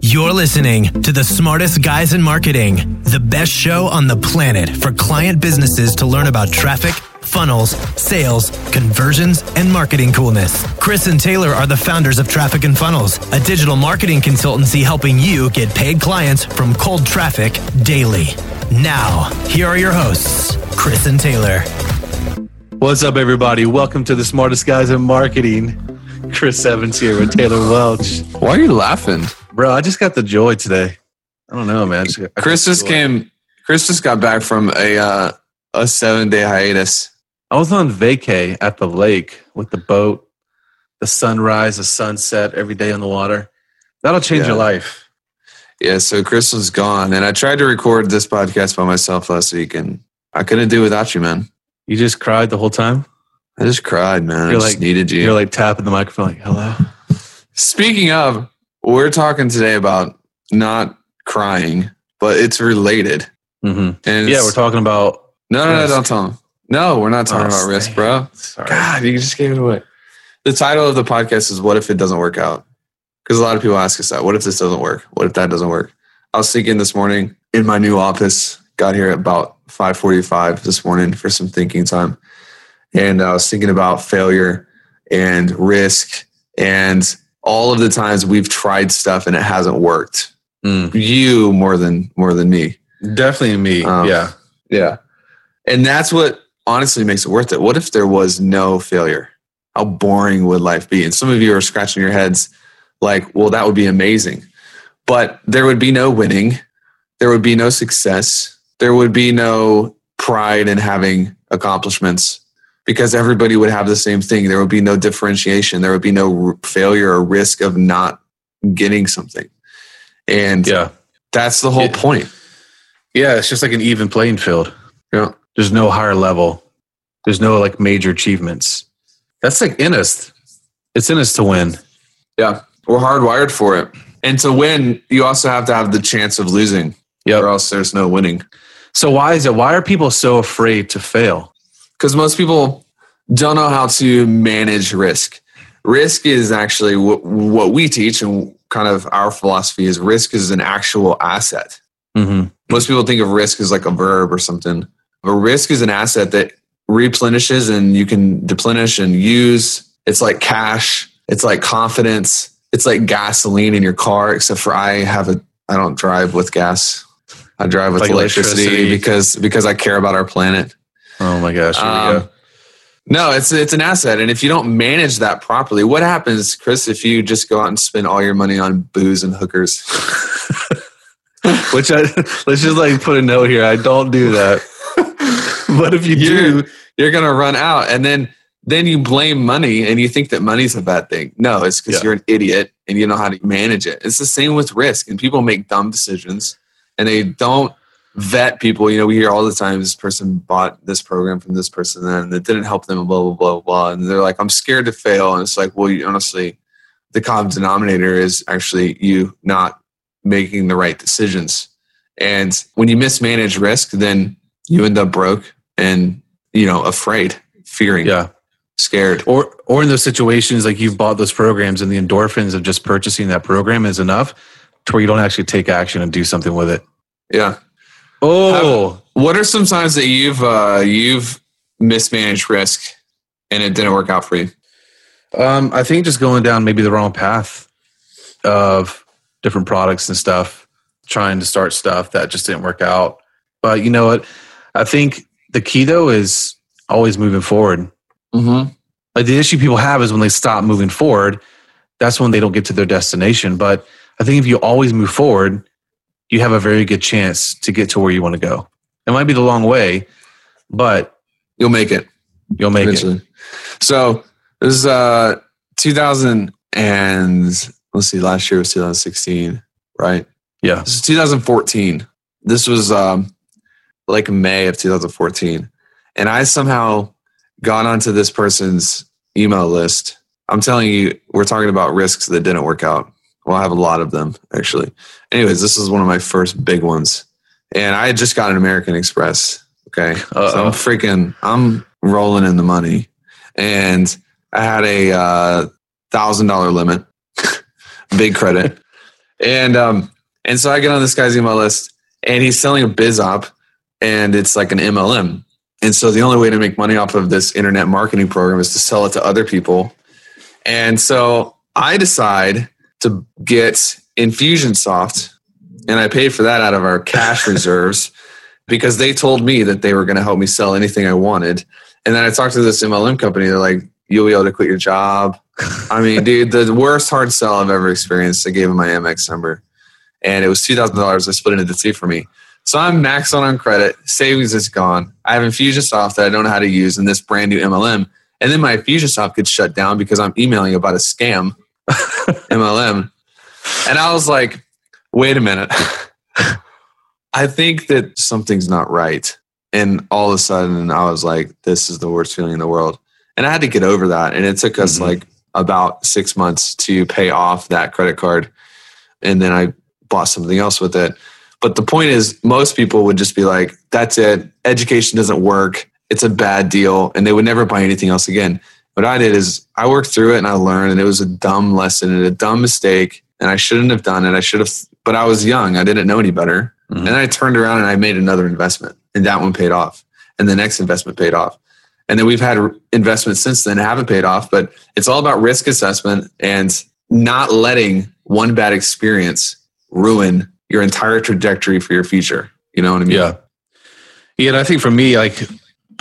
You're listening to the smartest guys in marketing, the best show on the planet for client businesses to learn about traffic, funnels, sales, conversions, and marketing coolness. Chris and Taylor are the founders of Traffic and Funnels, a digital marketing consultancy helping you get paid clients from cold traffic daily. Now, here are your hosts, Chris and Taylor. What's up, everybody? Welcome to the smartest guys in marketing. Chris Evans here with Taylor Welch. Why are you laughing? Bro, I just got the joy today. I don't know, man. Just got- Chris just came. Chris just got back from a uh, a seven day hiatus. I was on vacay at the lake with the boat, the sunrise, the sunset every day on the water. That'll change Yeah. your life. Yeah, so Chris was gone, and I tried to record this podcast by myself last week, and I couldn't do it without you, man. You just cried the whole time. I just cried, man. I You're just like- needed you. You're like tapping the microphone, like, hello. Speaking of, we're talking today about not crying, but it's related. hmm And Yeah, we're talking about. No, no, no, risk. don't tell him. No, we're not talking Oh, about risk, bro. Sorry. God, you just gave it away. The title of the podcast is "What if it doesn't work out?" Because a lot of people ask us that. What if this doesn't work? What if that doesn't work? I was thinking this morning in my new office. Got here at about five forty-five this morning for some thinking time, and I was thinking about failure and risk and all of the times we've tried stuff and it hasn't worked. Mm. You more than more than me. Definitely me. Um, yeah. Yeah. And that's what honestly makes it worth it. What if there was no failure? How boring would life be? And some of you are scratching your heads like, well, that would be amazing. But there would be no winning. There would be no success. There would be no pride in having accomplishments because everybody would have the same thing. There would be no differentiation. There would be no r- failure or risk of not getting something. And Yeah. that's the whole Yeah. point. Yeah. It's just like an even playing field. Yeah. There's no higher level. There's no like major achievements. That's like in us. It's in us to win. Yeah, we're hardwired for it. And to win, you also have to have the chance of losing, Yep. or else there's no winning. So why is it? Why are people so afraid to fail? Because most people don't know how to manage risk. Risk is actually what, what we teach, and kind of our philosophy is risk is an actual asset. Mm-hmm. Most people think of risk as like a verb or something. But risk is an asset that replenishes and you can deplenish and use. It's like cash. It's like confidence. It's like gasoline in your car, except for I have a I don't drive with gas. I drive with Like electricity, electricity. because because I care about our planet. Oh my gosh. Um, go. No, it's it's an asset, and if you don't manage that properly, what happens, Chris? If you just go out and spend all your money on booze and hookers? Which I let's just like put a note here. I don't do that. but if you You're- do, you're going to run out and then then you blame money and you think that money's a bad thing no it's because Yeah. you're an idiot and you know how to manage it it's the same with risk and people make dumb decisions and they don't vet people. You know we hear all the time this person bought this program from this person and it didn't help them blah blah blah blah. And they're like i'm scared to fail. And it's like well you, honestly the common denominator is actually you not making the right decisions. And when you mismanage risk then you end up broke and you know afraid fearing yeah. scared. Or or in those situations like you've bought those programs and the endorphins of just purchasing that program is enough to where you don't actually take action and do something with it. yeah Oh, what are some times that you've uh you've mismanaged risk and it didn't work out for you Um, I think just going down maybe the wrong path of different products and stuff, trying to start stuff that just didn't work out. But you know what? I think the key though is always moving forward. mm-hmm. Like the issue people have is when they stop moving forward, that's when they don't get to their destination. But I think if you always move forward, you have a very good chance to get to where you want to go. It might be the long way, but you'll make it you'll make it. so this is uh 2000 and let's see last year was 2016 right Yeah. This is 2014. This was um, like May of 2014. And I somehow got onto this person's email list. I'm telling you, we're talking about risks that didn't work out. Well, I have a lot of them actually. Anyways, this is one of my first big ones. And I had just got an American Express. Okay. So Uh-oh. I'm freaking, I'm rolling in the money. And I had a uh, thousand dollar limit, big credit. And um, and so I get on this guy's email list, and he's selling a biz op, and it's like an MLM. And so the only way to make money off of this internet marketing program is to sell it to other people. And so I decide to get Infusionsoft, and I paid for that out of our cash reserves because they told me that they were going to help me sell anything I wanted. And then I talked to this MLM company. They're like, "You'll be able to quit your job." I mean, dude, the worst hard sell I've ever experienced. I gave them my Amex number, and it was two thousand dollars. They split it into two for me. So I'm maxed out on credit. Savings is gone. I have Infusionsoft that I don't know how to use in this brand new MLM. And then my Infusionsoft gets shut down because I'm emailing about a scam MLM. And I was like, wait a minute. I think that something's not right. And all of a sudden, I was like, this is the worst feeling in the world. And I had to get over that. And it took us Mhm. like about six months to pay off that credit card. And then I bought something else with it. But the point is, most people would just be like, that's it. Education doesn't work. It's a bad deal. And they would never buy anything else again. What I did is I worked through it and I learned, and it was a dumb lesson and a dumb mistake. And I shouldn't have done it. I should have, but I was young. I didn't know any better. Mhm. And I turned around and I made another investment, and that one paid off. And the next investment paid off. And then we've had investments since then haven't paid off, but it's all about risk assessment and not letting one bad experience ruin your entire trajectory for your future. You know what I mean? Yeah. Yeah, and I think for me, like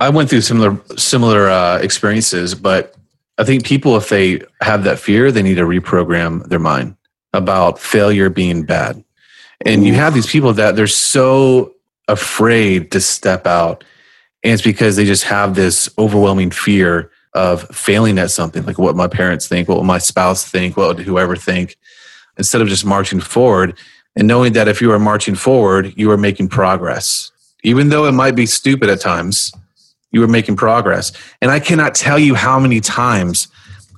I went through similar similar uh, experiences, but I think people, if they have that fear, they need to reprogram their mind about failure being bad. And you have these people that they're so afraid to step out, and it's because they just have this overwhelming fear of failing at something, like what my parents think, what my spouse think, what whoever think, instead of just marching forward and knowing that if you are marching forward, you are making progress. Even though it might be stupid at times, you were making progress. And I cannot tell you how many times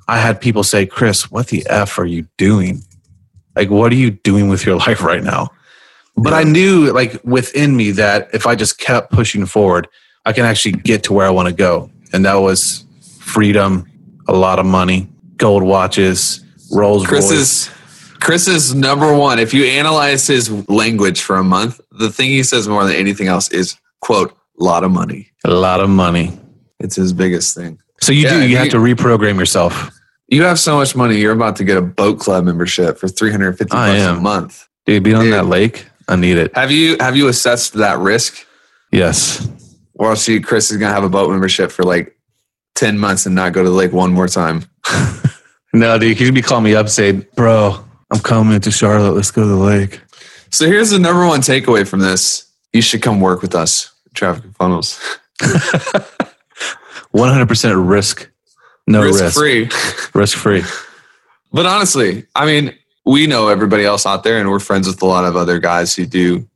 I had people say, Chris, what the F are you doing? Like, what are you doing with your life right now? But I knew, like, within me that if I just kept pushing forward, I can actually get to where I want to go. And that was freedom, a lot of money, gold watches, Rolls Chris Royce. is Chris is number one. If you analyze his language for a month, the thing he says more than anything else is quote, lot of money. a lot of money. It's his biggest thing. So you Yeah, do, you you- have to reprogram yourself. You have so much money, you're about to get a boat club membership for 350 I bucks a month. Dude, be on Dude. that lake, I need it. Have you have you assessed that risk? Yes. Well, see, Chris is gonna have a boat membership for like 10 months and not go to the lake one more time. No, dude, you be calling me up and say, bro, I'm coming to Charlotte. Let's go to the lake. So here's the number one takeaway from this. You should come work with us, Traffic Funnels. 100% risk. No risk. risk free. Risk free. But honestly, I mean, we know everybody else out there, and we're friends with a lot of other guys who do.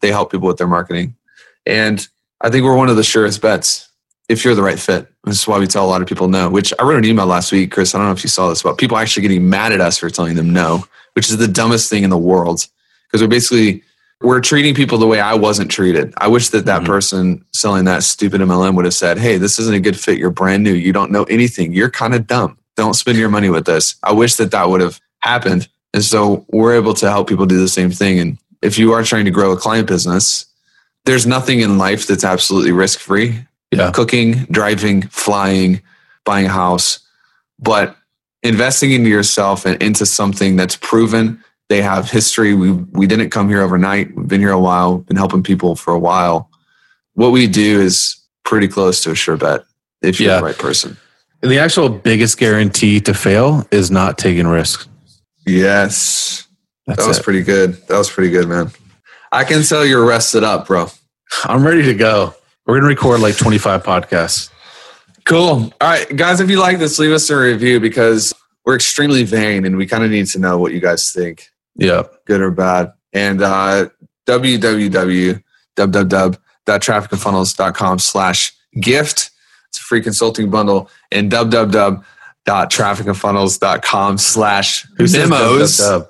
They help people with their marketing, and I think we're one of the surest bets if you're the right fit. This is why we tell a lot of people no. Which I wrote an email last week, Chris. I don't know if you saw this, but people actually getting mad at us for telling them no, which is the dumbest thing in the world because we're basically we're treating people the way I wasn't treated. I wish that that Mhm. person selling that stupid MLM would have said, "Hey, this isn't a good fit. You're brand new. You don't know anything. You're kind of dumb. Don't spend your money with this." I wish that that would have happened. And so we're able to help people do the same thing. And if you are trying to grow a client business, there's nothing in life that's absolutely risk free. Yeah. Cooking, driving, flying, buying a house, but investing into yourself and into something that's proven they have history. We we didn't come here overnight. We've been here a while, been helping people for a while. What we do is pretty close to a sure bet if you're Yeah. the right person. And the actual biggest guarantee to fail is not taking risks. Yes. That's that was it. pretty good. That was pretty good, man. I can tell you're rested up, bro. I'm ready to go. We're going to record like 25 podcasts. Cool. All right, guys, if you like this, leave us a review because we're extremely vain and we kind of need to know what you guys think, Yeah. good or bad. And uh, www.trafficandfunnels.com slash gift. It's a free consulting bundle. And www.trafficandfunnels.com slash memos. dub, dub, dub?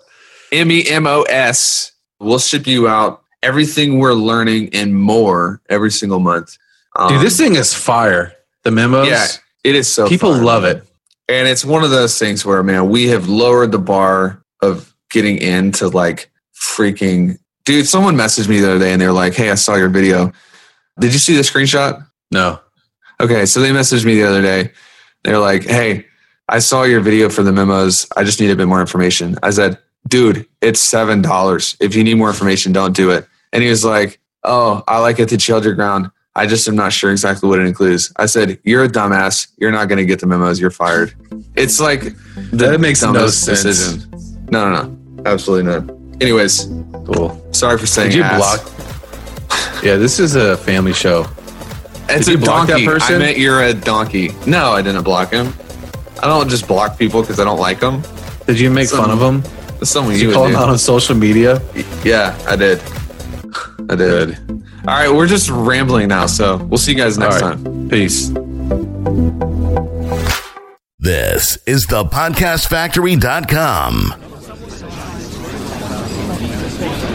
M E M O S. We'll ship you out everything we're learning and more every single month. Dude, Um, this thing is fire. The memos. yeah, it is so people fun. love it. and it's one of those things where man, we have lowered the bar of getting into like freaking dude. Someone messaged me the other day and they were like, "Hey, I saw your video. Did you see the screenshot?" No. Okay, so they messaged me the other day. They're like, "Hey, I saw your video for the memos. I just need a bit more information." I said, "Dude, it's seven dollars. If you need more information, don't do it." And he was like, "Oh, I like it to chill your ground. I just am not sure exactly what it includes." I said, "You're a dumbass. You're not going to get the memos. You're fired." It's like That makes no sense. decision. No, no, no, absolutely not. Anyways, Cool. sorry for saying Did you ass. block? Yeah, this is a family show. It's Did a you block that donkey. person? I meant you're a donkey. No, I didn't block him. I don't just block people because I don't like them. Did you make Some- fun of him? That's something Did you you call would him out on social media? Yeah, I did. I did. Good. All right, we're just rambling now, so we'll see you guys next All right. time. Peace. This is the podcastfactory.com. Thank you.